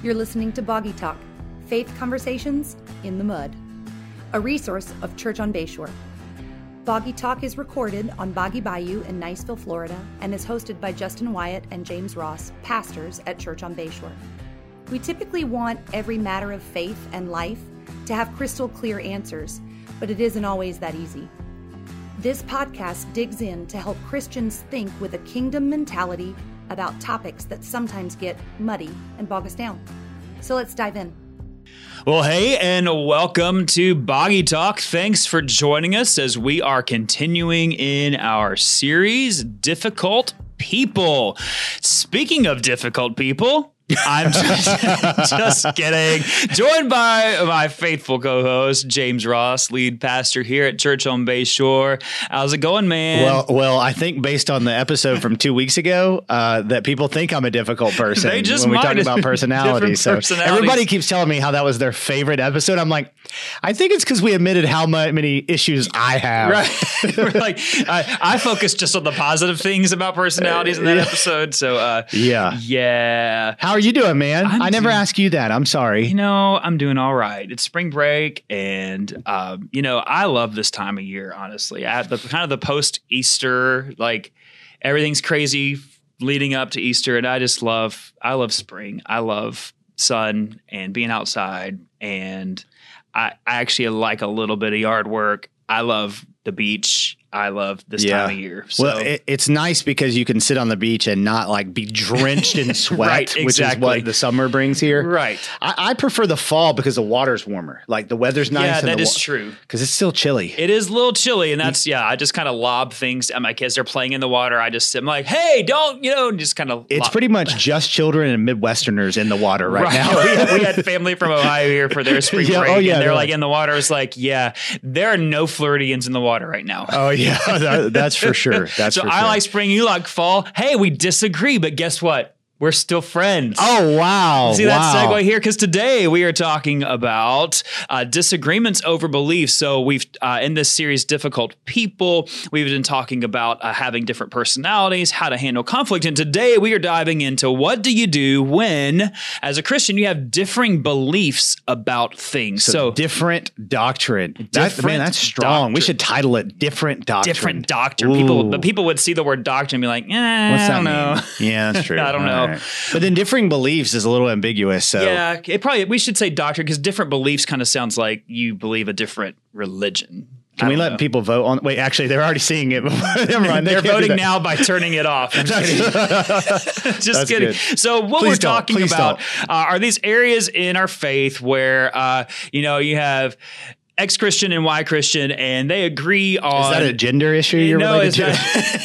You're listening to Boggy Talk Faith Conversations in the Mud, a resource of Church on Bayshore. Boggy Talk is recorded on Boggy Bayou in Niceville, Florida, and is hosted by Justin Wyatt and James Ross, pastors at Church on Bayshore. We typically want every matter of faith and life to have crystal clear answers, but it isn't always that easy. This podcast digs in to help Christians think with a kingdom mentality about topics that sometimes get muddy and bog us down. So let's dive in. Well, hey, and welcome to Boggy Talk. Thanks for joining us as we are continuing in our series, Difficult People. Speaking of difficult people, I'm just, just, kidding. Joined by my faithful co-host James Ross, lead pastor here at Church on Bayshore. How's it going, man? Well, well, I think based on the episode from two weeks ago, uh, that people think I'm a difficult person they just when we talk about personality. So everybody keeps telling me how that was their favorite episode. I'm like, I think it's because we admitted how many issues I have. Right? like I, I focus just on the positive things about personalities in that episode. So uh, yeah, yeah. How are you doing, man? I'm i never doing, asked you that. I'm sorry. You know, I'm doing all right. It's spring break, and um, you know, I love this time of year. Honestly, at the kind of the post Easter, like everything's crazy leading up to Easter, and I just love. I love spring. I love sun and being outside, and I, I actually like a little bit of yard work. I love the beach I love this yeah. time of year. So. Well, it, it's nice because you can sit on the beach and not like be drenched in sweat, right, exactly. which is what the summer brings here. Right. I, I, prefer the fall because the water's warmer. Like the weather's nice. Yeah, that is wa- true. Because it's still chilly. It is a little chilly, and that's mm. yeah. I just kind of lob things at my kids. They're playing in the water. I just I'm like, hey, don't you know? Just kind of. It's lob. pretty much just children and Midwesterners in the water right, right. now. we, had, we, had, family from Ohio here for their spring yeah, oh break, oh, yeah, and they're, like, like in the water. It's like, yeah, there are no Floridians in the water right now. Oh yeah. That, that's for sure. That's so for I sure. like spring, you like fall. Hey, we disagree, but guess what? We're still friends. Oh wow! See wow. that segue here because today we are talking about uh, disagreements over beliefs. So we've uh, in this series, difficult people. We've been talking about uh, having different personalities, how to handle conflict, and today we are diving into what do you do when, as a Christian, you have differing beliefs about things. So, so different doctrine. Different that, man, that's strong. Doctrine. We should title it "Different Doctrine." Different doctrine. Ooh. People, but people would see the word doctrine and be like, eh, "What's I don't mean? know." Yeah, that's true. I don't know. Right. But then differing beliefs is a little ambiguous. So yeah, it probably we should say doctrine because different beliefs kind of sounds like you believe a different religion. Can we let know. people vote on? Wait, actually, they're already seeing it. Never mind. They are voting now by turning it off. I'm just kidding. just kidding. So what please we're talking about uh, are these areas in our faith where uh, you know you have X Christian and Y Christian, and they agree on. Is that a gender issue you're no, related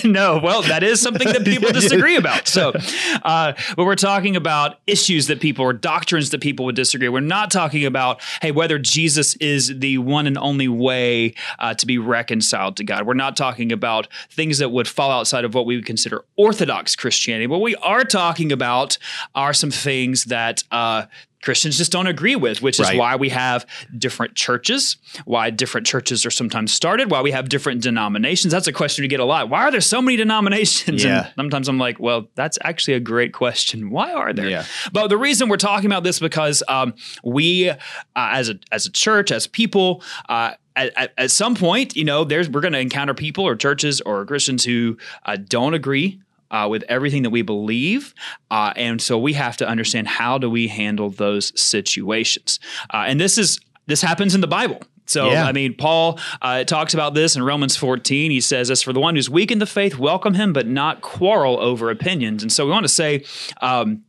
to? no, well, that is something that people disagree about. So, uh, but we're talking about issues that people or doctrines that people would disagree. We're not talking about hey whether Jesus is the one and only way uh, to be reconciled to God. We're not talking about things that would fall outside of what we would consider Orthodox Christianity. What we are talking about are some things that uh, Christians just don't agree with, which is right. why we have different churches, why different churches are sometimes started, why we have different denominations. That's a question you get a lot. Why are there so many denominations? Yeah. And sometimes I'm like, well, that's actually a great question. Why are there? Yeah. But the reason we're talking about this because um, we, uh, as a as a church, as people, uh, at, at, at, some point, you know, there's we're going to encounter people or churches or Christians who uh, don't agree uh, with everything that we believe. Uh, and so we have to understand how do we handle those situations. Uh, and this is this happens in the Bible. So, yeah. I mean, Paul uh, talks about this in Romans 14. He says, As for the one who's weak in the faith, welcome him, but not quarrel over opinions. And so we want to say, um,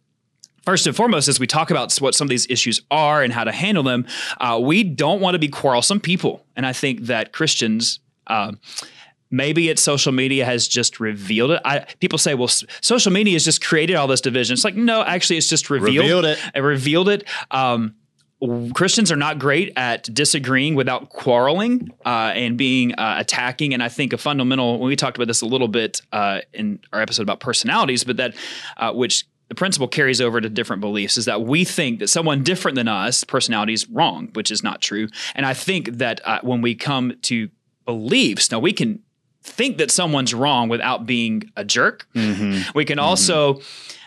First and foremost, as we talk about what some of these issues are and how to handle them, uh, we don't want to be quarrelsome people. And I think that Christians, uh, maybe it's social media has just revealed it. I, people say, well, s- social media has just created all this division. It's like, no, actually, it's just revealed, revealed it. It revealed it. Um, Christians are not great at disagreeing without quarreling uh, and being uh, attacking. And I think a fundamental, when we talked about this a little bit uh, in our episode about personalities, but that uh, which the principle carries over to different beliefs is that we think that someone different than us personality is wrong, which is not true. And I think that uh, when we come to beliefs, now we can think that someone's wrong without being a jerk. Mm-hmm. We can mm-hmm. also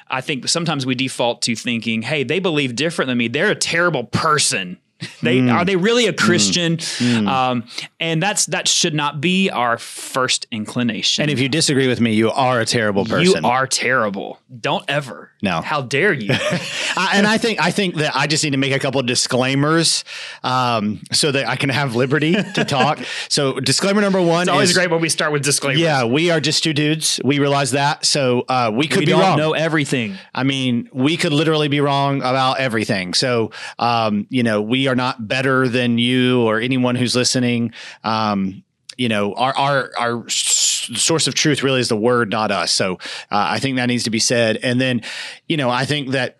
I think sometimes we default to thinking, hey, they believe different than me. They're a terrible person. They mm. are they really a Christian? Mm. mm. Um, and that's that should not be our first inclination. And if you disagree with me, you are a terrible person. You are terrible. Don't ever. No. How dare you? and I think I think that I just need to make a couple of disclaimers um, so that I can have liberty to talk. so disclaimer number one. It's always is, great when we start with disclaimers. Yeah, we are just two dudes. We realize that. So uh, we could we be wrong. Know everything. I mean, we could literally be wrong about everything. So um, you know, we are not better than you or anyone who's listening. Um, you know, our our our source of truth really is the word, not us. So uh, I think that needs to be said. And then, you know, I think that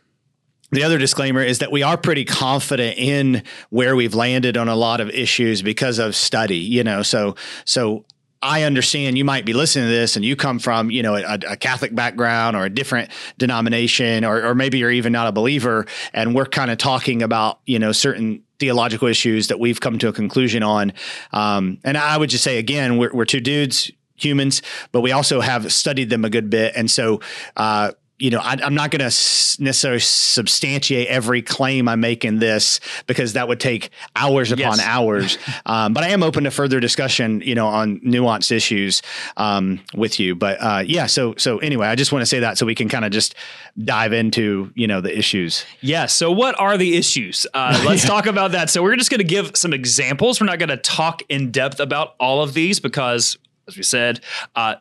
the other disclaimer is that we are pretty confident in where we've landed on a lot of issues because of study. You know, so so I understand you might be listening to this and you come from, you know, a, a, Catholic background or a different denomination, or, or maybe you're even not a believer. And we're kind of talking about, you know, certain theological issues that we've come to a conclusion on. Um, and I would just say again, we're, we're two dudes, humans, but we also have studied them a good bit. And so, uh, you know, I, am not going to necessarily substantiate every claim I make in this because that would take hours upon yes. hours. Um, but I am open to further discussion, you know, on nuanced issues um, with you. But uh, yeah, so so anyway, I just want to say that so we can kind of just dive into you know the issues. Yeah. So what are the issues? Uh, let's yeah. talk about that. So we're just going to give some examples. We're not going to talk in depth about all of these because as we said, uh,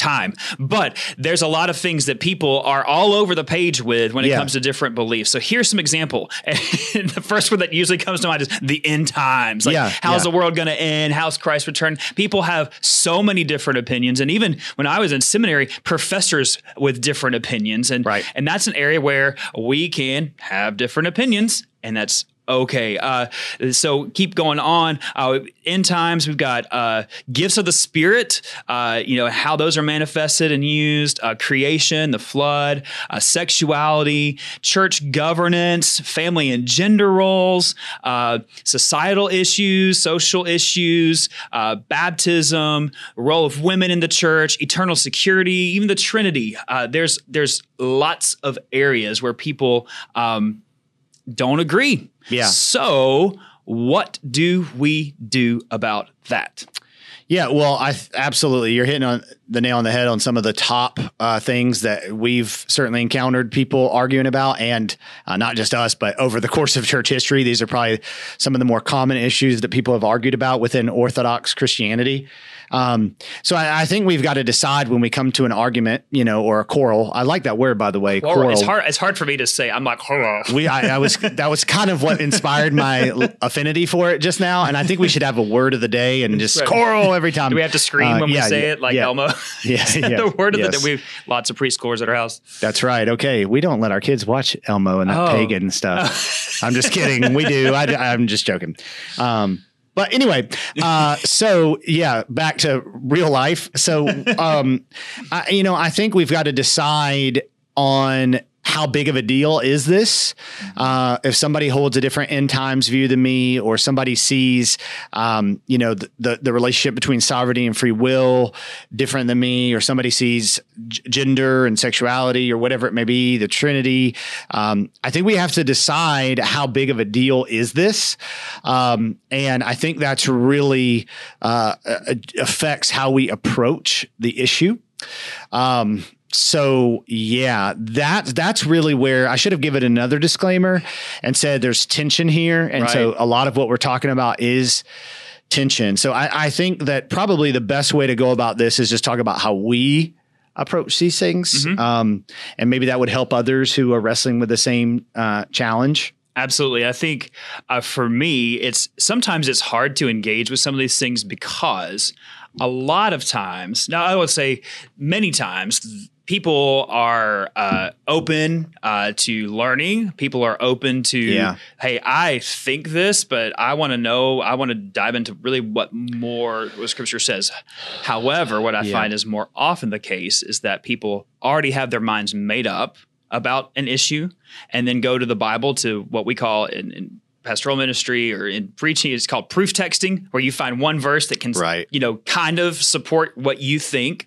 time. But there's a lot of things that people are all over the page with when it yeah. comes to different beliefs. So here's some example. And the first one that usually comes to mind is the end times. Like yeah, how's yeah. the world going to end? How's Christ return? People have so many different opinions. And even when I was in seminary, professors with different opinions. And right. and that's an area where we can have different opinions and that's okay. Uh, so keep going on. Uh, end times, we've got uh, gifts of the Spirit, uh, you know, how those are manifested and used, uh, creation, the flood, uh, sexuality, church governance, family and gender roles, societal issues, social issues, baptism, role of women in the church, eternal security, even the Trinity. there's there's lots of areas where people um, don't agree. Yeah. So, what do we do about that? Yeah, well, I absolutely. You're hitting on the nail on the head on some of the top uh, things that we've certainly encountered people arguing about, and uh, not just us, but over the course of church history, these are probably some of the more common issues that people have argued about within Orthodox Christianity. Um, so I, I, think we've got to decide when we come to an argument, you know, or a quarrel. I like that word, by the way. Quarrel. It's hard. It's hard for me to say. I'm like, quarrel. We, I, I was, that was kind of what inspired my affinity for it just now. And I think we should have a word of the day and just right. quarrel every time. Do we have to scream uh, when yeah, we say yeah, it like yeah. Elmo? Yeah, yeah the word of yes. the day. We lots of preschoolers at our house. That's right. Okay, we don't let our kids watch Elmo and that oh. pagan stuff. I'm just kidding. We do. I, am just joking. Um, but anyway, uh, so yeah, back to real life. So, um, I, you know, I think we've got to decide on how big of a deal is this? Uh, if somebody holds a different end times view than me, or somebody sees, um, you know, the, the, the relationship between sovereignty and free will different than me, or somebody sees g- gender and sexuality, or whatever it may be, the Trinity. Um, I think we have to decide how big of a deal is this, um, and I think that's really uh, affects how we approach the issue. Um, so yeah, that that's really where I should have given another disclaimer and said there's tension here, and right. so a lot of what we're talking about is tension. So I, I, think that probably the best way to go about this is just talk about how we approach these things, mm-hmm. um, and maybe that would help others who are wrestling with the same uh, challenge. Absolutely. I think uh, for me, it's sometimes it's hard to engage with some of these things because a lot of times, now I would say many times, people are uh, open uh, to learning. People are open to, yeah. hey, I think this, but I want to know. I want to dive into really what more what Scripture says. However, what I yeah. find is more often the case is that people already have their minds made up about an issue, and then go to the Bible to what we call in, in pastoral ministry or in preaching it's called proof texting where you find one verse that can right. you know kind of support what you think.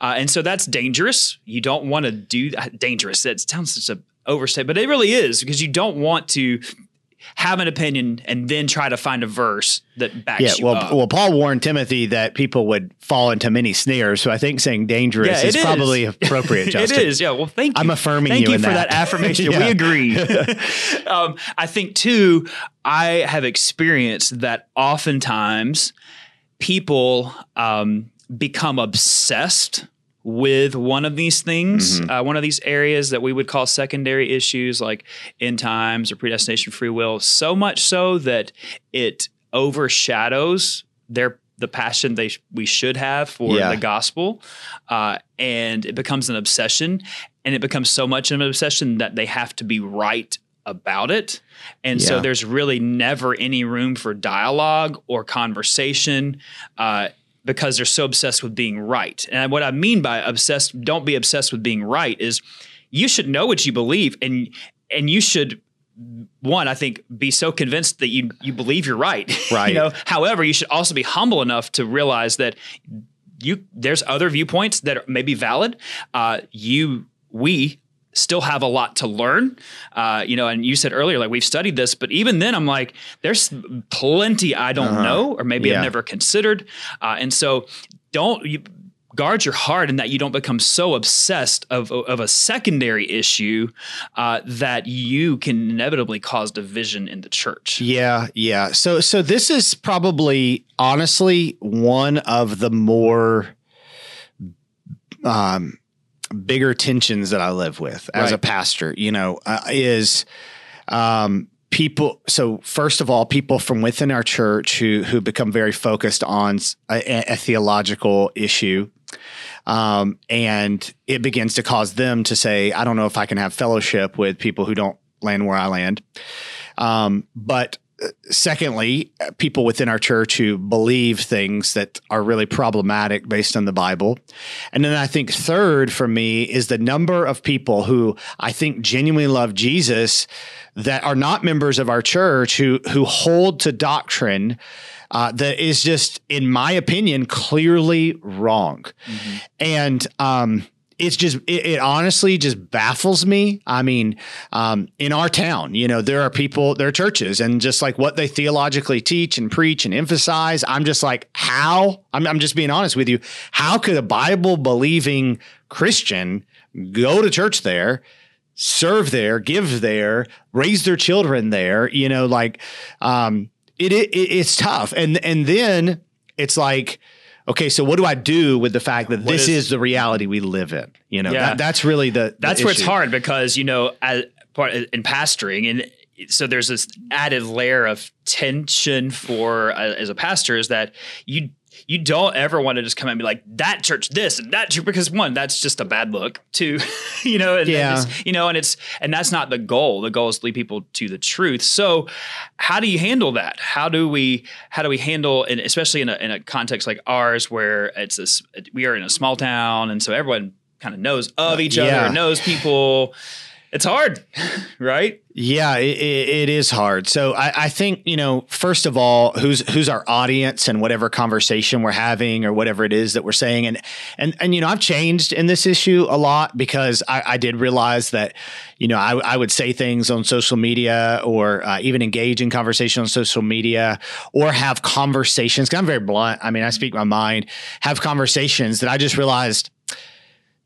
Uh, and so that's dangerous. You don't want to do that. Dangerous that sounds such a overstate but it really is because you don't want to have an opinion and then try to find a verse that backs yeah, you well, up. well, Paul warned Timothy that people would fall into many snares. So I think saying dangerous Yeah, is, is. probably appropriate. Justin. It is, yeah. Well, thank you. I'm affirming thank you you for that. that, affirmation. We agree. um, I think too. I have experienced that oftentimes people um, become obsessed with one of these things, Mm-hmm. uh, one of these areas that we would call secondary issues like end times or predestination, free will, so much so that it overshadows their the passion they we should have for Yeah. the gospel, uh, and it becomes an obsession, and it becomes so much of an obsession that they have to be right about it, and so there's really never any room for dialogue or conversation. Uh, because they're so obsessed with being right. And what I mean by obsessed, don't be obsessed with being right, is you should know what you believe and and you should one, I think, be so convinced that you you believe you're right. Right. you know, however, you should also be humble enough to realize that you there's other viewpoints that may be valid. Uh, you we still have a lot to learn. Uh, you know, and you said earlier, like we've studied this, but even then, I'm like, there's plenty I don't know, or maybe Yeah. I've never considered. Uh, and so, don't you guard your heart in that you don't become so obsessed of of a secondary issue uh, that you can inevitably cause division in the church. Yeah, yeah. So so this is probably honestly one of the more um bigger tensions that I live with as a pastor, you know, uh, is um people so first of all people from within our church who who become very focused on a theological issue um, and it begins to cause them to say i don't know if i can have fellowship with people who don't land where i land. Um, but secondly, people within our church who believe things that are really problematic based on the Bible. And then I think third for me is the number of people who I think genuinely love Jesus that are not members of our church who who hold to doctrine uh, that is just, in my opinion, clearly wrong. And um, it's just it, it honestly just baffles me. I mean, um, in our town, you know, there are people, there are churches, and just like what they theologically teach and preach and emphasize, I'm just like, how? I'm, I'm just being honest with you. How could a Bible believing Christian go to church there? serve there, give there, raise their children there. You know, like um, it, it it's tough, and and then it's like. Okay, so what do I do with the fact that this is- is, the reality we live in? You know, Yeah. that, that's really the, the That's where it's hard because you know, as part in pastoring, and so there's this added layer of tension for uh, as a pastor is that you you don't ever want to just come and be like that church this and that church because one that's just a bad look two you know and, Yeah. it's- you know and it's and that's not the goal the goal is to lead people to the truth so how do you handle that how do we how do we handle and especially in a, in a context like ours where it's this we are in a small town and so everyone kind of knows of uh, each Yeah. other knows people it's hard right Yeah, it, it, is hard. So I, I think you know, first of all, who's who's our audience and whatever conversation we're having or whatever it is that we're saying, and and and you know, I've changed in this issue a lot because I, I did realize that you know I, I would say things on social media or uh, even engage in conversation on social media or have conversations. Cause I'm very blunt. I mean, I speak my mind. Have conversations that I just realized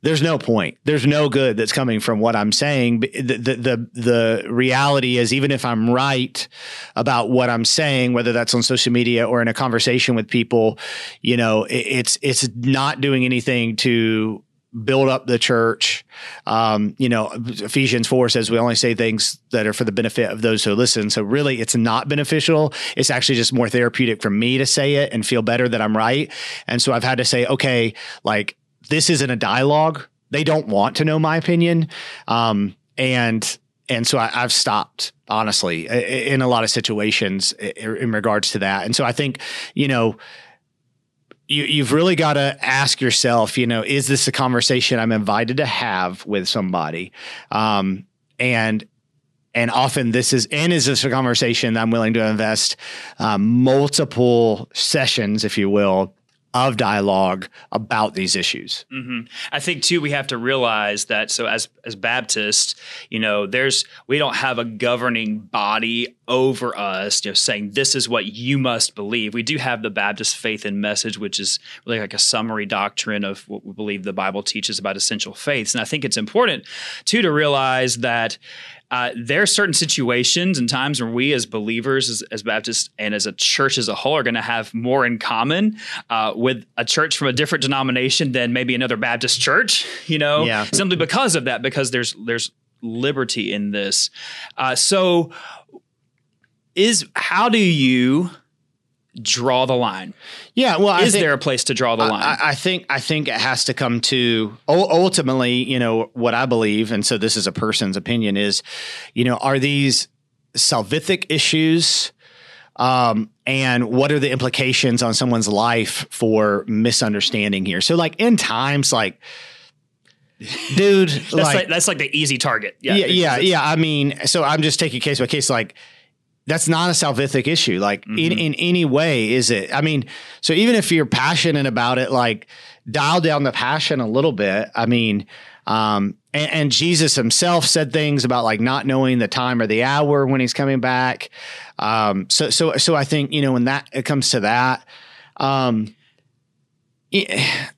there's no point. There's no good that's coming from what I'm saying. The, the the the reality is, even if I'm right about what I'm saying, whether that's on social media or in a conversation with people, you know, it, it's it's not doing anything to build up the church. Um, you know, Ephesians 4 says we only say things that are for the benefit of those who listen. So really it's not beneficial. It's actually just more therapeutic for me to say it and feel better that I'm right. And so I've had to say, okay, like this isn't a dialogue. They don't want to know my opinion. Um, and and so I, I've stopped honestly in a lot of situations in regards to that. And so I think, you know, you, you've really got to ask yourself, you know, is this a conversation I'm invited to have with somebody? Um, and and often this is and is this a conversation I'm willing to invest um, multiple sessions, if you will, of dialogue about these issues. Mm-hmm. I think too we have to realize that so as as Baptists, you know, there's we don't have a governing body over us, you know, saying this is what you must believe. We do have the Baptist faith and message, which is really like a summary doctrine of what we believe the Bible teaches about essential faiths. And I think it's important too to realize that uh, there are certain situations and times where we as believers, as, as Baptists, and as a church as a whole are going to have more in common uh, with a church from a different denomination than maybe another Baptist church. You know, Yeah. simply because of that, because there's there's liberty in this. Uh, so, is how do you draw the line? Yeah, well, I Is think- there a place to draw the line? I, I think I think it has to come to ultimately, you know, what I believe, and so this is a person's opinion is, you know, are these salvific issues, um, and what are the implications on someone's life for misunderstanding here? So, like end times, like, dude, that's like, that's like the easy target. yeah, yeah, yeah. I mean, so I'm just taking case by case. Like, that's not a salvific issue. Like, in, in any way, is it? I mean, so even if you're passionate about it, like, dial down the passion a little bit. I mean, um, and, and Jesus himself said things about like not knowing the time or the hour when he's coming back. Um, so, so, so I think you know when that it comes to that, um, yeah,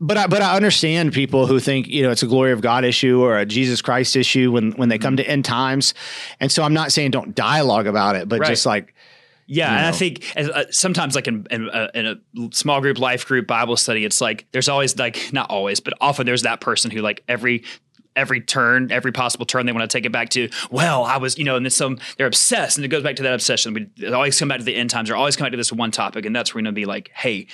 but I, but I understand people who think you know it's a glory of God issue or a Jesus Christ issue when when they come to end times, and so I'm not saying don't dialogue about it, but Right. just like Yeah, you and I think as, uh, sometimes, like in, in, a, in a small group, life group, Bible study, it's like there's always like not always, but often there's that person who like every every turn, every possible turn, they want to take it back to. Well, I was, you know, and then some they're obsessed, and it goes back to that obsession. We always come back to the end times. They're always come back to this one topic, and that's where we're gonna be like, hey.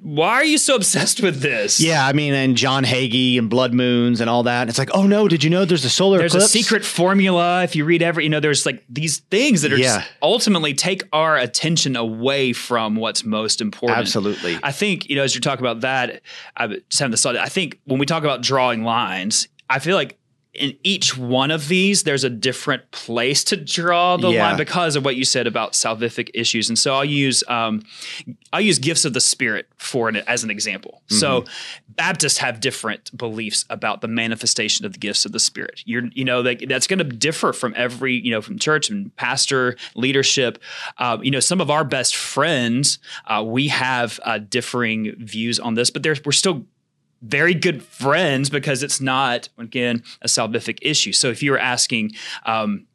Why are you so obsessed with this? yeah, I mean, and John Hagee and blood moons and all that. It's like, oh no, did you know there's a solar there's eclipse? a secret formula if you read every you know there's like these things that are Yeah. just ultimately take our attention away from what's most important Absolutely. i think you know as you're talking about that i just having this thought i think when we talk about drawing lines i feel like in each one of these, there's a different place to draw the Yeah. line because of what you said about salvific issues. And so I'll use um, I'll use gifts of the Spirit for an, as an example. So Baptists have different beliefs about the manifestation of the gifts of the Spirit. You're you know that that's going to differ from every you know from church and pastor leadership. Um, you know some of our best friends uh, we have uh, differing views on this, but there's we're still very good friends because it's not again a salvific issue. So if you were asking, um,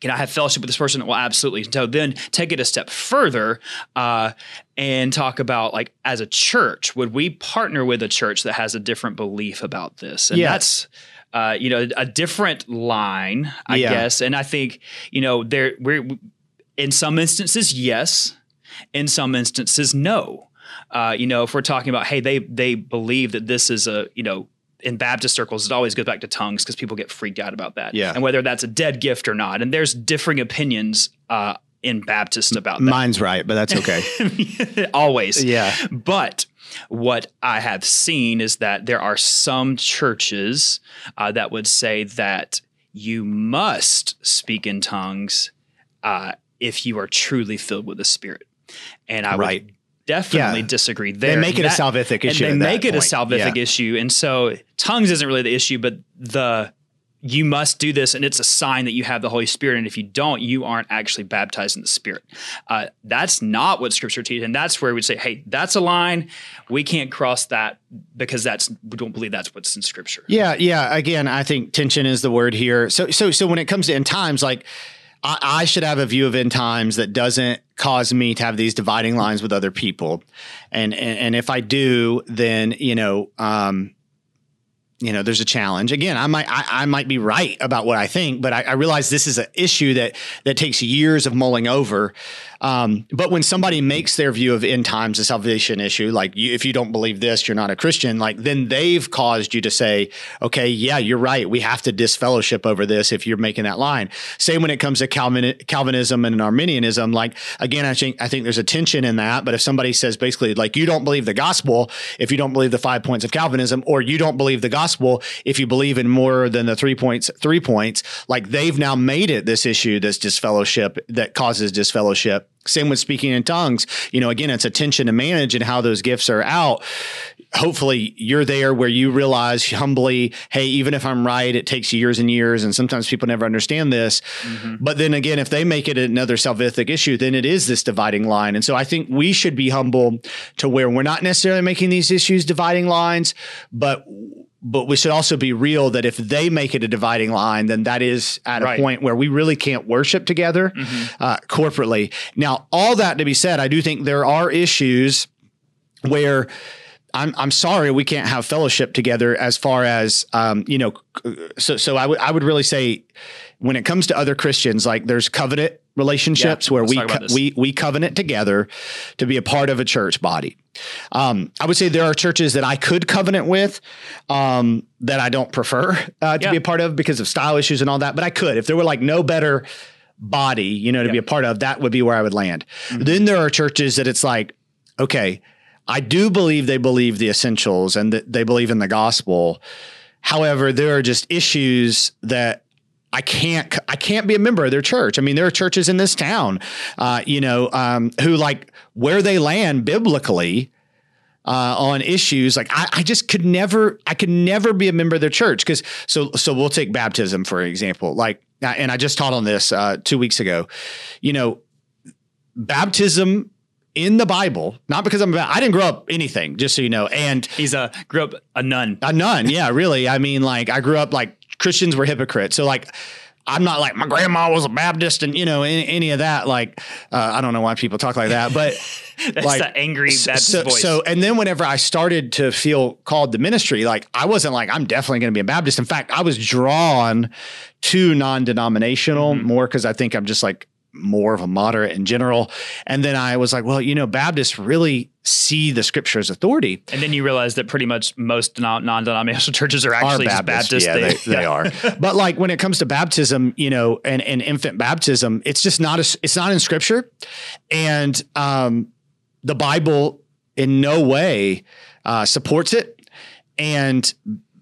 can I have fellowship with this person? Well, absolutely. So then take it a step further uh, and talk about like as a church, would we partner with a church that has a different belief about this? And that's uh, you know a different line, I Yeah. guess. And I think you know there we're in some instances yes, in some instances no. Uh, you know, if we're talking about, hey, they they believe that this is a, you know, in Baptist circles, it always goes back to tongues because people get freaked out about that. Yeah. And whether that's a dead gift or not. And there's differing opinions uh, in Baptist about that. Mine's right, but that's okay. always. Yeah. But what I have seen is that there are some churches uh, that would say that you must speak in tongues uh, if you are truly filled with the Spirit. And I Right. would definitely Yeah. disagree there. make it a That- salvific and issue They make it a point. salvific Yeah. issue. And so tongues isn't really the issue, but the you must do this, and it's a sign that you have the Holy Spirit. And if you don't, you aren't actually baptized in the Spirit. Uh, that's not what Scripture teaches, and that's where we'd say, "Hey, that's a line. We can't cross that because that's we don't believe that's what's in Scripture." Yeah, yeah. Again, I think tension is the word here. So, so, so when it comes to end times, like I, I should have a view of end times that doesn't cause me to have these dividing lines with other people, and and, and if I do, then you know, um, you know, there's a challenge. Again, I might I, I might be right about what I think, but I, I realize this is an issue that that takes years of mulling over. Um, but when somebody makes their view of end times a salvation issue, like you, if you don't believe this, you're not a Christian. Like then they've caused you to say, okay, yeah, you're right. We have to disfellowship over this if you're making that line. Same when it comes to Calvin, Calvinism and Arminianism. Like again, I think I think there's a tension in that. But if somebody says basically like you don't believe the gospel, if you don't believe the five points of Calvinism, or you don't believe the gospel gospel, if you believe in more than the three points, three points, like they've now made it this issue, this disfellowship that causes disfellowship. Same with speaking in tongues. You know, again, it's attention to manage and how those gifts are out. Hopefully, you're there where you realize humbly, hey, even if I'm right, it takes years and years, and sometimes people never understand this. Mm-hmm. But then again, if they make it another salvific issue, then it is this dividing line. And so I think we should be humble to where we're not necessarily making these issues dividing lines, but but we should also be real that if they make it a dividing line, then that is at right. a point where we really can't worship together mm-hmm. uh, corporately. Now, all that to be said, I do think there are issues where. I'm I'm sorry we can't have fellowship together as far as um, you know so so I would I would really say when it comes to other Christians like there's covenant relationships yeah, where we co- we we covenant together to be a part of a church body. Um, I would say there are churches that I could covenant with um, that I don't prefer uh, to yeah. be a part of because of style issues and all that. But I could if there were like no better body, you know, to be a part of. That would be where I would land. Mm-hmm. Then there are churches that it's like, okay, I do believe they believe the essentials and that they believe in the gospel. However, there are just issues that I can't I can't be a member of their church. I mean, there are churches in this town, uh, you know, um, who like where they land biblically uh, on issues. Like I, I, just could never I could never be a member of their church because so so we'll take baptism for example. Like and I just taught on this uh, two weeks ago. You know, baptism in the Bible, not because I'm I didn't grow up anything, just so you know. And he's a grew up a nun. A nun, yeah, really. I mean, like I grew up like Christians were hypocrites. So like I'm not like my grandma was a Baptist and you know any, any of that. Like uh, I don't know why people talk like that, but that's like, the angry Baptist so, voice. So and then whenever I started to feel called to ministry, like I wasn't like I'm definitely going to be a Baptist. In fact, I was drawn to non-denominational mm-hmm. more because I think I'm just like more of a moderate in general. And then I was like, well, you know, Baptists really see the scripture as authority. And then you realize that pretty much most non-denominational churches are actually are Baptist. Yeah, they, they are. but like when it comes to baptism, you know, and, and infant baptism, it's just not a, it's not in scripture. And um, the Bible in no way uh, supports it. And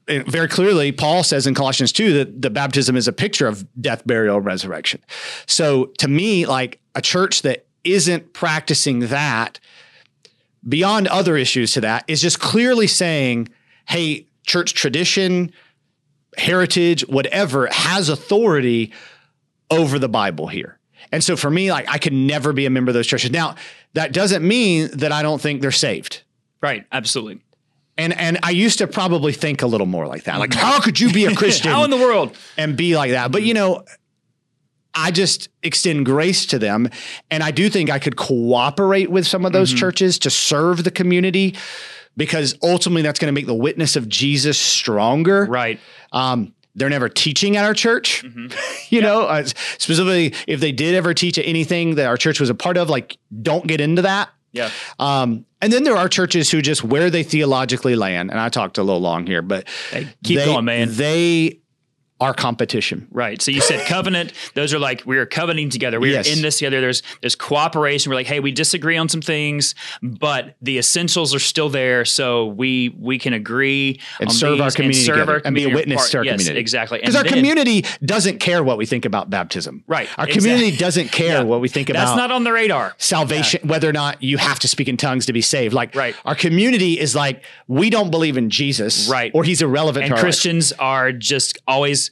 very clearly, Paul says in Colossians 2 that the baptism is a picture of death, burial, resurrection. So to me, like a church that isn't practicing that beyond other issues to that is just clearly saying, hey, church tradition, heritage, whatever has authority over the Bible here. And so for me, like I could never be a member of those churches. Now, that doesn't mean that I don't think they're saved. Right. Absolutely. And and I used to probably think a little more like that. Like, how could you be a Christian? how in the world? And be like that. But you know, I just extend grace to them. And I do think I could cooperate with some of those mm-hmm. churches to serve the community because ultimately that's going to make the witness of Jesus stronger. Right. Um, they're never teaching at our church. Mm-hmm. you yep. know, uh, specifically if they did ever teach anything that our church was a part of, like don't get into that. Yeah. Um, and then there are churches who just where they theologically land, and I talked a little long here, but hey, keep they, going, man. They our competition. Right. So you said covenant. Those are like we're covenanting together. We're in this together. There's there's cooperation. We're like, hey, we disagree on some things, but the essentials are still there. So we we can agree and serve our community and, serve our community and be a witness to our yes, community. Exactly. Because our then, community doesn't care what we think about baptism. Right. Our exactly. community doesn't care yeah. what we think about. That's not on the radar. Salvation, yeah. whether or not you have to speak in tongues to be saved. Like right. our community is like we don't believe in Jesus. Right. Or he's irrelevant. And Christians life. are just always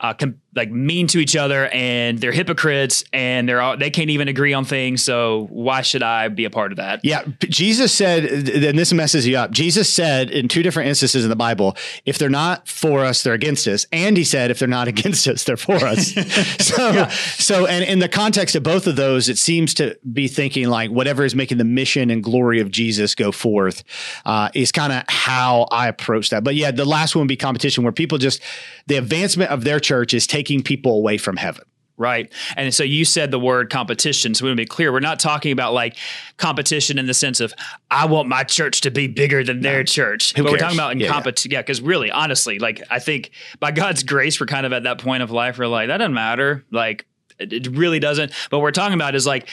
uh, com- like mean to each other and they're hypocrites and they're all, they can't even agree on things. So why should I be a part of that? Yeah, Jesus said, and this messes you up. Jesus said in two different instances in the Bible, if they're not for us, they're against us. And he said, if they're not against us, they're for us. so, yeah. so, and in the context of both of those, it seems to be thinking like whatever is making the mission and glory of Jesus go forth uh, is kind of how I approach that. But yeah, the last one would be competition where people just the advancement of their church is taking people away from heaven. Right. And so you said the word competition. So we want to be clear. We're not talking about like competition in the sense of I want my church to be bigger than their church. Who but cares? we're talking about in yeah, competition. Yeah, because yeah, really, honestly, like I think by God's grace, we're kind of at that point of life where like that doesn't matter. Like it, it really doesn't. But what we're talking about is like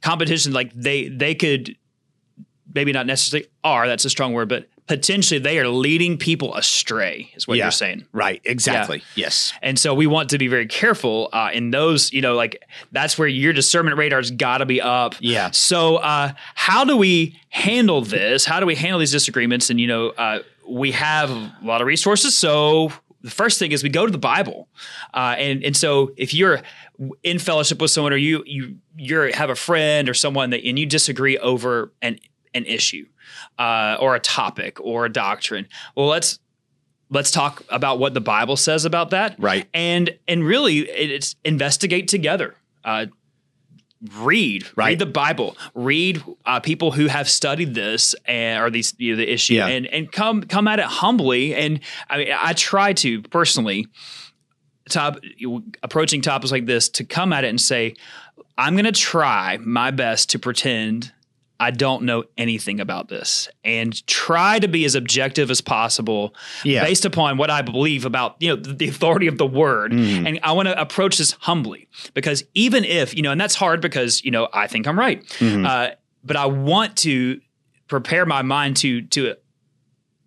competition, like they they could maybe not necessarily are, that's a strong word, but potentially they are leading people astray is what Yeah. you're saying Right. Exactly. Yes. and so we want to be very careful uh, in those you know like that's where your discernment radar's got to be up Yeah. so uh, how do we handle this how do we handle these disagreements and you know uh, we have a lot of resources so the first thing is we go to the bible uh, and and so if you're in fellowship with someone or you you you're have a friend or someone that and you disagree over an an issue uh, or a topic or a doctrine well let's let's talk about what the bible says about that Right. and and really it's investigate together uh, read Right. read the bible read uh, people who have studied this and or these you know, the issue Yeah. and and come come at it humbly and i mean i try to personally top approaching topics like this to come at it and say i'm going to try my best to pretend I don't know anything about this and try to be as objective as possible Yeah. based upon what I believe about, you know, the, authority of the word. Mm-hmm. And I want to approach this humbly because even if, you know, and that's hard because, you know, I think I'm right. Mm-hmm. Uh, but I want to prepare my mind to to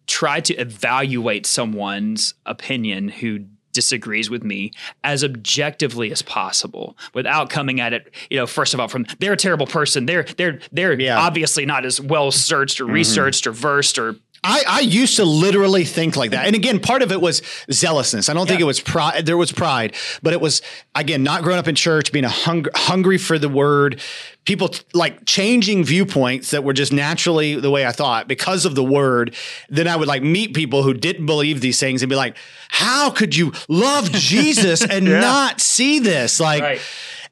try to evaluate someone's opinion who disagrees with me as objectively as possible without coming at it you know first of all from they're a terrible person they're they're they're Yeah. Mm-hmm. obviously not as well searched or researched or versed or I, I used to literally think like that. And again, part of it was zealousness. I don't think it was pride. There was pride, but it was, again, not growing up in church, being a hung, hungry for the word, people t- like changing viewpoints that were just naturally the way I thought because of the word. Then I would like meet people who didn't believe these things and be like, how could you love Jesus and not see this? Like, Right.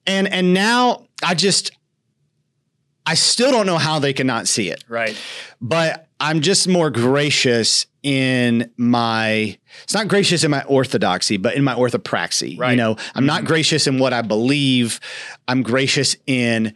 and, and now I just, I still don't know how they cannot see it right but I'm just more gracious in my it's not gracious in my orthodoxy, but in my orthopraxy. You know, I'm not gracious in what I believe. I'm gracious in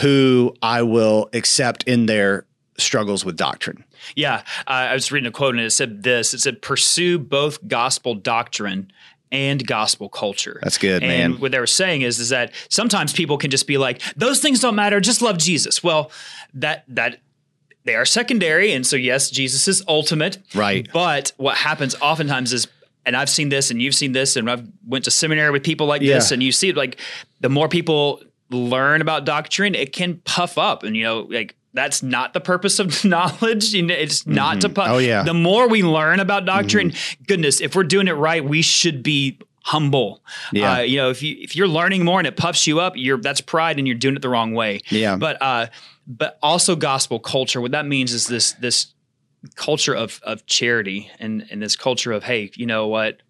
who I will accept in their struggles with doctrine. Yeah, uh, I was reading a quote and it said this: "It said pursue both gospel doctrine and gospel culture." That's good, and man. what they were saying is, is that sometimes people can just be like, "Those things don't matter. Just love Jesus." Well, that that they are secondary, and so yes, Jesus is ultimate. Right. But what happens oftentimes is. And I've seen this, and you've seen this, and I've went to seminary with people like this, Yeah. and you see like the more people learn about doctrine, it can puff up, and you know, like that's not the purpose of knowledge. You know, it's not to puff. Oh, yeah. The more we learn about doctrine, goodness, if we're doing it right, we should be humble. Yeah. Uh, you know, if you if you're learning more and it puffs you up, you're that's pride, and you're doing it the wrong way. Yeah. But uh, but also gospel culture. What that means is this this culture of of charity and and this culture of hey, you know what,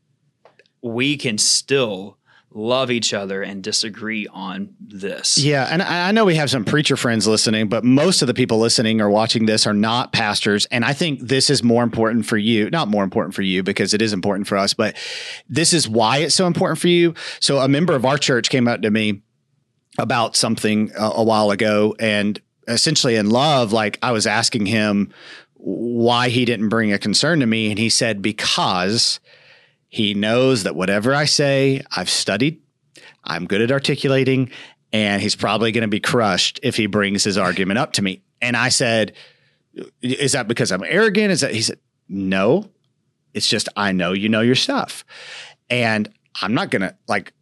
we can still love each other and disagree on this. Yeah, and I know we have some preacher friends listening, but most of the people listening or watching this are not pastors. And I think this is more important for you, not more important for you because it is important for us, but this is why it's so important for you. So a member of our church came up to me about something a, a while ago and essentially in love, like I was asking him why he didn't bring a concern to me. And he said, because he knows that whatever I say, I've studied, I'm good at articulating, and he's probably going to be crushed if he brings his argument up to me. And I said, Is that because I'm arrogant? Is that he said, No, it's just I know you know your stuff. And I'm not going to like,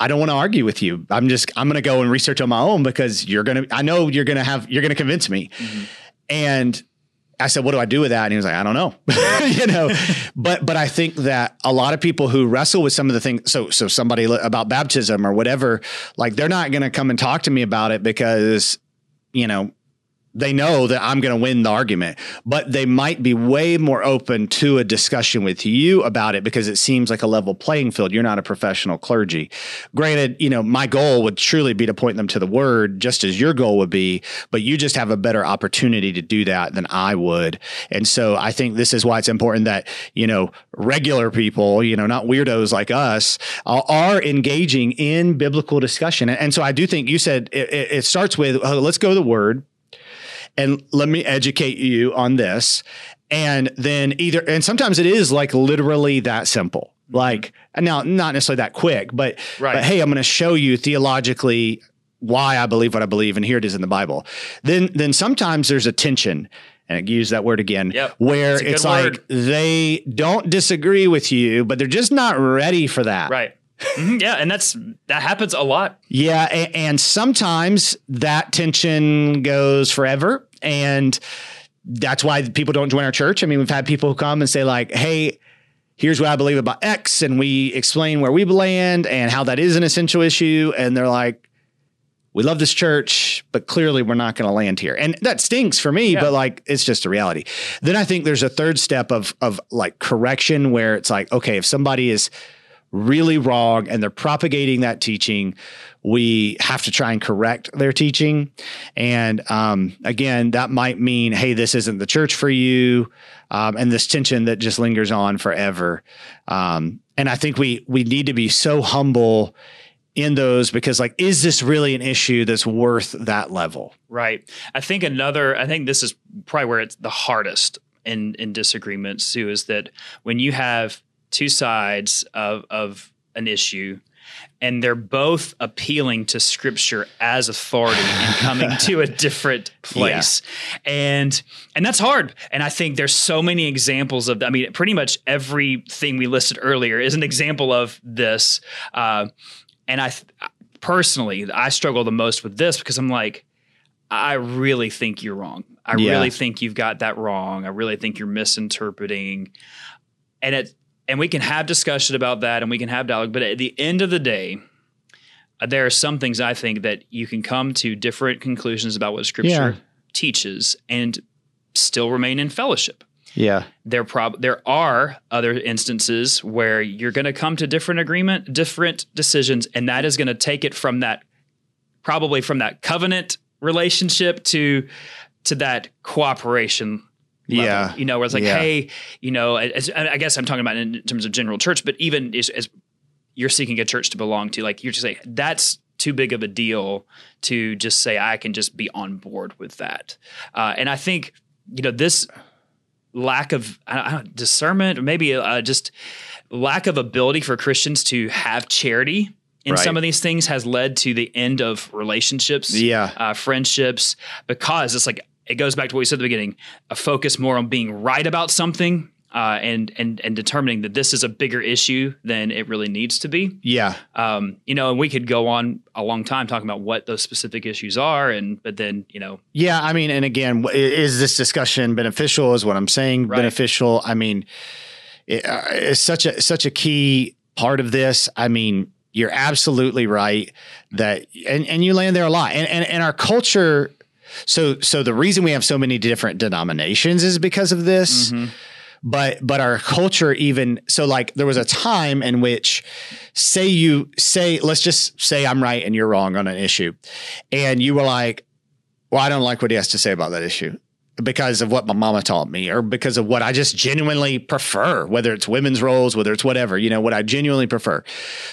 I don't want to argue with you. I'm just, I'm going to go and research on my own because you're going to, I know you're going to have, you're going to convince me. Mm-hmm. And I said, what do I do with that? And he was like, I don't know, you know, but, but I think that a lot of people who wrestle with some of the things, so, so somebody about baptism or whatever, like they're not going to come and talk to me about it because, you know, they know that I'm going to win the argument, but they might be way more open to a discussion with you about it because it seems like a level playing field. You're not a professional clergy. Granted, you know, my goal would truly be to point them to the word just as your goal would be, but you just have a better opportunity to do that than I would. And so I think this is why it's important that, you know, regular people, you know, not weirdos like us are, engaging in biblical discussion. And, so I do think you said it, it starts with, uh, let's go to the word and let me educate you on this. And then either, and sometimes it is like literally that simple. Like, now not necessarily that quick, but, Right. but hey, I'm going to show you theologically why I believe what I believe, and here it is in the Bible. Then, then sometimes there's a tension, and I use that word again, Yep. where It's like word. they don't disagree with you, but they're just not ready for that. Right. Mhm, yeah, and that's that happens a lot. Yeah, and, and sometimes that tension goes forever, and that's why people don't join our church. I mean, we've had people who come and say like, "Hey, here's what I believe about X," and we explain where we land and how that is an essential issue, and they're like, "We love this church, but clearly we're not going to land here," and that stinks for me. Yeah. But like, it's just a reality. Then I think there's a third step of of like correction where it's like, okay, if somebody is really wrong and they're propagating that teaching we have to try and correct their teaching and um, again that might mean hey this isn't the church for you um, and this tension that just lingers on forever um, and i think we we need to be so humble in those because like is this really an issue that's worth that level Right. I think another. I think this is probably where it's the hardest in in disagreements too. Is that when you have two sides of of an issue. And they're both appealing to scripture as authority and coming to a different place. And and that's hard. And I think there's so many examples of I mean, pretty much everything we listed earlier is an example of this. Uh, and I personally, I struggle the most with this because I'm like, I really think you're wrong. I Yeah. really think you've got that wrong. I really think you're misinterpreting. And it and we can have discussion about that and we can have dialogue, but at the end of the day, uh, there are some things I think that you can come to different conclusions about what scripture Yeah. teaches and still remain in fellowship yeah there prob there are other instances where you're going to come to different agreement, different decisions, and that is going to take it from that probably from that covenant relationship to to that cooperation. Level. Yeah. you know, where it's like, Yeah. hey, you know, as, I guess I'm talking about in terms of general church, but even as, as you're seeking a church to belong to, like you're just saying that's too big of a deal to just say I can just be on board with that. Uh, and I think you know this lack of I don't, I don't, discernment, or maybe uh, just lack of ability for Christians to have charity in Right. some of these things has led to the end of relationships, Yeah. uh, friendships, because it's like it goes back to what we said at the beginning: a focus more on being right about something. Uh, and and and determining that this is a bigger issue than it really needs to be, yeah um, you know, and we could go on a long time talking about what those specific issues are, and but then you know, Yeah, I mean, and again, is this discussion beneficial? Is what I'm saying Right. beneficial? I mean, it, uh, it's such a such a key part of this. I mean, you're absolutely right that, and and you land there a lot, and and and our culture. So so the reason we have so many different denominations is because of this. Mm-hmm. But but our culture even so like there was a time in which say you say let's just say I'm right and you're wrong on an issue, and you were like, well, I don't like what he has to say about that issue because of what my mama taught me or because of what I just genuinely prefer, whether it's women's roles, whether it's whatever, you know, what I genuinely prefer.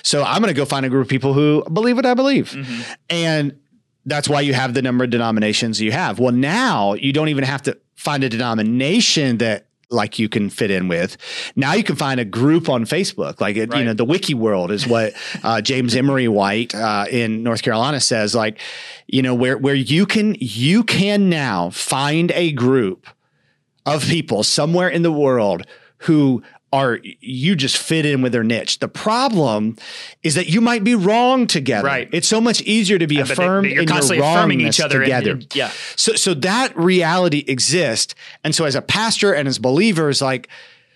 So I'm going to go find a group of people who believe what I believe. Mm-hmm. And that's why you have the number of denominations you have. Well, now you don't even have to find a denomination that like you can fit in with. Now you can find a group on Facebook, like it, you know, the Wiki World is what uh, James Emery White uh, in North Carolina says. Like, you know, where where you can you can now find a group of people somewhere in the world who are you just fit in with their niche. The problem is that you might be wrong together. Right. It's so much easier to be they- affirmed but you're in your constantly affirming each other together. and- yeah. So so that reality exists. And so as a pastor and as believers, like,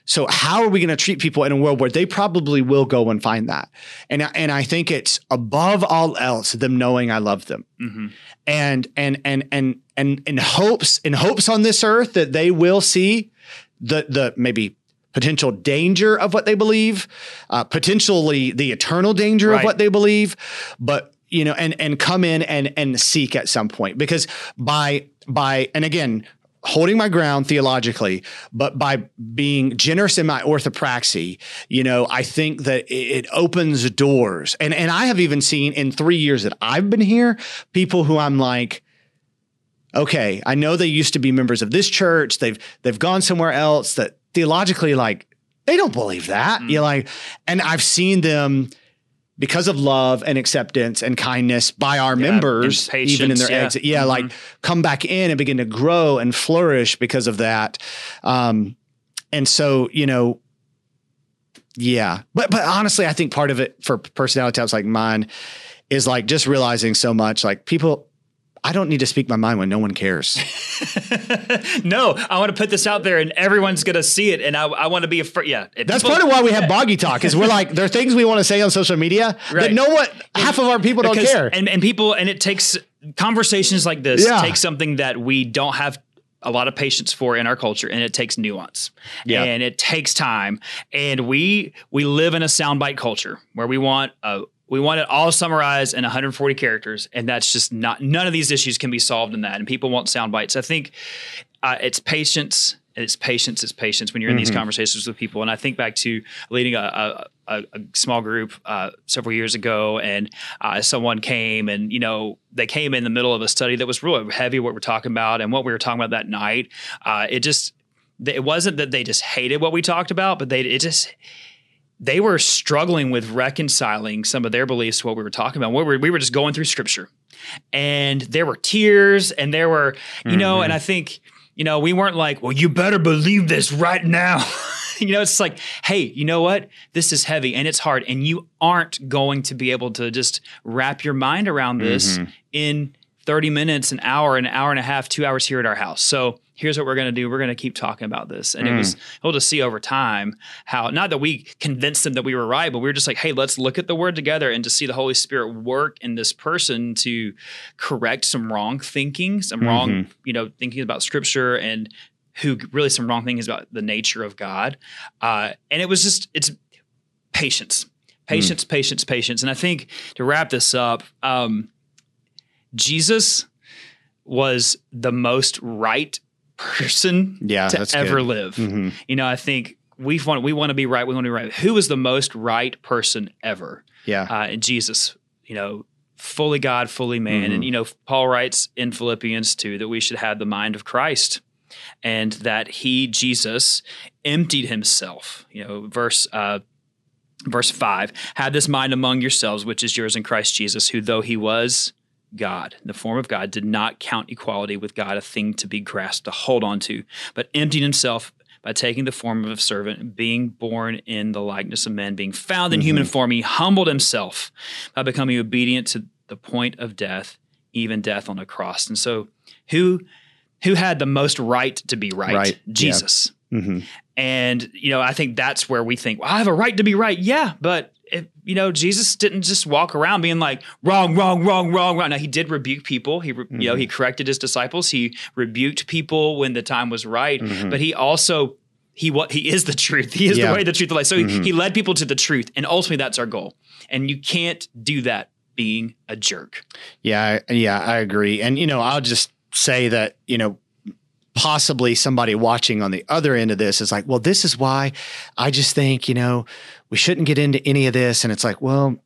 so how are we going to treat people in a world where they probably will go and find that? And I- and I think it's above all else them knowing I love them. Mm-hmm. And and and and and in hopes in hopes on this earth that they will see the the maybe potential danger of what they believe, uh, potentially the eternal danger of what they believe, but you know, and and come in and and seek at some point because by by and again holding my ground theologically, but by being generous in my orthopraxy, you know, I think that it, it opens doors. And and I have even seen in three years that I've been here, people who I'm like, okay, I know they used to be members of this church. They've they've gone somewhere else that theologically, like, they don't believe that. You're like, and I've seen them because of love and acceptance and kindness by our Yeah, members, even in their yeah. exit, yeah, like come back in and begin to grow and flourish because of that. Um, and so, you know, yeah, but but honestly, I think part of it for personality types like mine is like just realizing so much. Like people, I don't need to speak my mind when no one cares. no, I want to put this out there, and everyone's going to see it, and I, I want to be a fr- yeah. That's people- part of why we have Boggy Talk. Is we're like there are things we want to say on social media that Right. no one, half of our people don't care. And and people and it takes conversations like this Yeah. take something that we don't have a lot of patience for in our culture and it takes nuance Yeah. and it takes time and we we live in a soundbite culture where we want a we want it all summarized in 140 characters and that's just not none of these issues can be solved in that and people want sound bites i think uh, it's patience it's patience it's patience when you're in these Mm-hmm. conversations with people and i think back to leading a, a, a, a small group uh, several years ago and uh, someone came and you know they came in the middle of a study that was really heavy what we're talking about and what we were talking about that night uh, it just it wasn't that they just hated what we talked about but they it just they were struggling with reconciling some of their beliefs what we were talking about. We were, we were just going through scripture and there were tears and there were, you know, and mm-hmm. I think, you know, we weren't like, well, you better believe this right now. you know, it's like, hey, you know what? This is heavy and it's hard and you aren't going to be able to just wrap your mind around this mm-hmm. in 30 minutes, an hour, an hour and a half, two hours here at our house. So here's what we're going to do. We're going to keep talking about this. And it was able to see over time how, not that we convinced them that we were right, but we were just like, hey, let's look at the word together and to see the Holy Spirit work in this person to correct some wrong thinking, some wrong, you know, thinking about scripture and who really some wrong things about the nature of God. Uh, and it was just, it's patience, patience, patience, patience. And I think to wrap this up, um, Jesus was the most right person Yeah, to ever good. live. Mhm. You know, I think we want we want to be right. We want to be right. Who was the most right person ever? Yeah. Uh, and Jesus, you know, fully God, fully man. And you know, Paul writes in Philippians too that we should have the mind of Christ, and that He Jesus emptied Himself. You know, verse. Uh, Verse 5 Have this mind among yourselves, which is yours in Christ Jesus, who, though he was God, in the form of God, did not count equality with God a thing to be grasped, to hold on to, but emptied himself by taking the form of a servant, being born in the likeness of men, being found in human form. He humbled himself by becoming obedient to the point of death, even death on a cross. And so, who who had the most right to be right? Right, yeah. Jesus. Mhm. And, you know, I think that's where we think, well, I have a right to be right. Yeah. But, if, you know, Jesus didn't just walk around being like, wrong, wrong, wrong, wrong, wrong. Now, he did rebuke people. He, re- you know, he mm-hmm. corrected his disciples. He rebuked people when the time was right. Mm-hmm. But he also, he what he is the truth. He is Yeah. the way, the truth, the life. So he, he mm-hmm. led people to the truth. And ultimately, that's our goal. And you can't do that being a jerk. Yeah, yeah, I agree. And you know, I'll just say that, you know, possibly somebody watching on the other end of this is like, well, this is why I just think, you know, we shouldn't get into any of this. And it's like, well,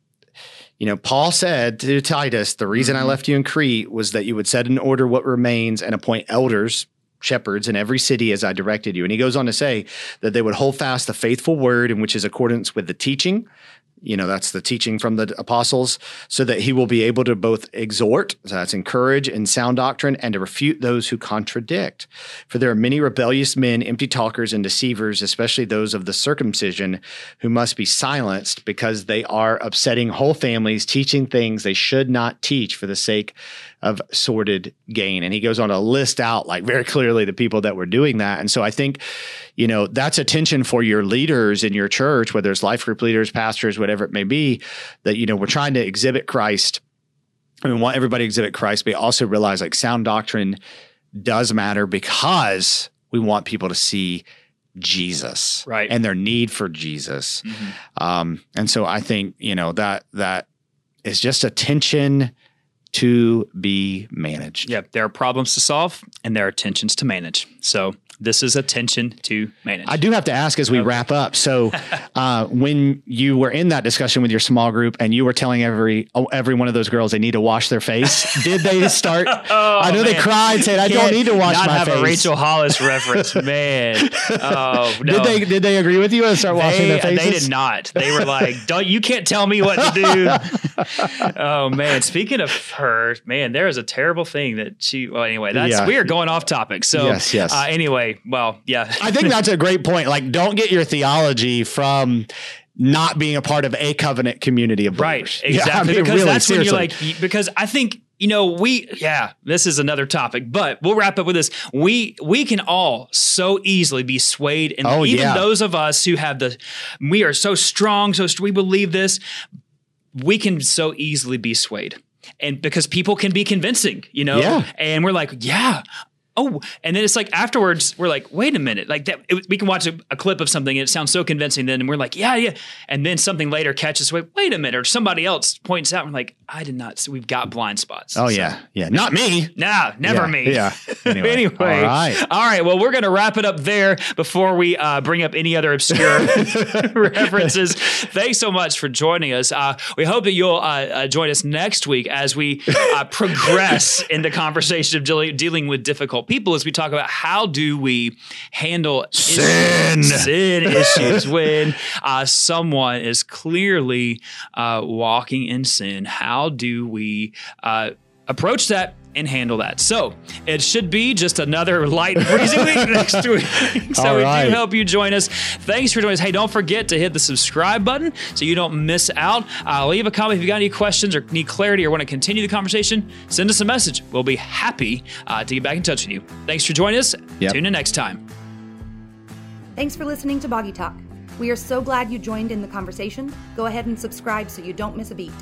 you know, Paul said to Titus, the reason I mm-hmm. left you in Crete was that you would set in order what remains and appoint elders, shepherds in every city as I directed you. And he goes on to say that they would hold fast the faithful word in which is accordance with the teaching. You know, that's the teaching from the apostles, so that he will be able to both exhort, so that's encourage in sound doctrine, and to refute those who contradict. For there are many rebellious men, empty talkers, and deceivers, especially those of the circumcision, who must be silenced because they are upsetting whole families, teaching things they should not teach for the sake of sordid gain. And he goes on to list out like very clearly the people that were doing that. And so I think, you know, that's attention for your leaders in your church, whether it's life group leaders, pastors, whatever it may be, that, you know, we're trying to exhibit Christ. I mean, want everybody to exhibit Christ, but also realize like sound doctrine does matter because we want people to see Jesus Right. and their need for Jesus. Um, and so I think, you know, that that is just a tension to be managed. Yep. There are problems to solve and there are tensions to manage. So this is attention to manage. I do have to ask as we okay. wrap up. So, uh, when you were in that discussion with your small group and you were telling every oh, every one of those girls they need to wash their face, did they start? oh, I know man. they cried, saying, "I don't need to wash not my have face." A Rachel Hollis reference, man. Oh no. Did they did they agree with you and start they, washing their faces? They did not. They were like, "Don't you can't tell me what to do." oh man. Speaking of her, man, there is a terrible thing that she. Well, anyway, that's yeah. we are going off topic. So yes, yes. Uh, anyway, well, yeah. I think that's a great point. Like, don't get your theology from not being a part of a covenant community of believers. Right. Exactly. Yeah, I mean, because really, that's seriously. when you're like, because I think you know we yeah this is another topic but we'll wrap up with this we we can all so easily be swayed and oh, even yeah. those of us who have the we are so strong so we believe this we can so easily be swayed and because people can be convincing, you know, yeah. and we're like, yeah, oh, and then it's like afterwards we're like, wait a minute, like that. It, we can watch a, a, clip of something and it sounds so convincing. Then and we're like, yeah, yeah, and then something later catches, wait, wait a minute, or somebody else points out, and we're like, I did not. We've got blind spots. Oh so, yeah, yeah, not me. Nah, never yeah, me. Yeah. Anyway, anyway, all right, all right. Well, we're gonna wrap it up there before we uh, bring up any other obscure references. Thanks so much for joining us. Uh, we hope that you'll uh, uh join us next week as we uh, progress in the conversation of dealing, dealing with difficult people as we talk about how do we handle sin issues, sin issues when uh, someone is clearly uh, walking in sin. How do we uh, approach that and handle that. So it should be just another light and breezy week next week. so All we right. do hope you join us. Thanks for joining us. Hey, don't forget to hit the subscribe button so you don't miss out. Uh, leave a comment if you got any questions or need clarity or want to continue the conversation. Send us a message. We'll be happy uh, to get back in touch with you. Thanks for joining us. Yep. Tune in next time. Thanks for listening to Boggy Talk. We are so glad you joined in the conversation. Go ahead and subscribe so you don't miss a beat.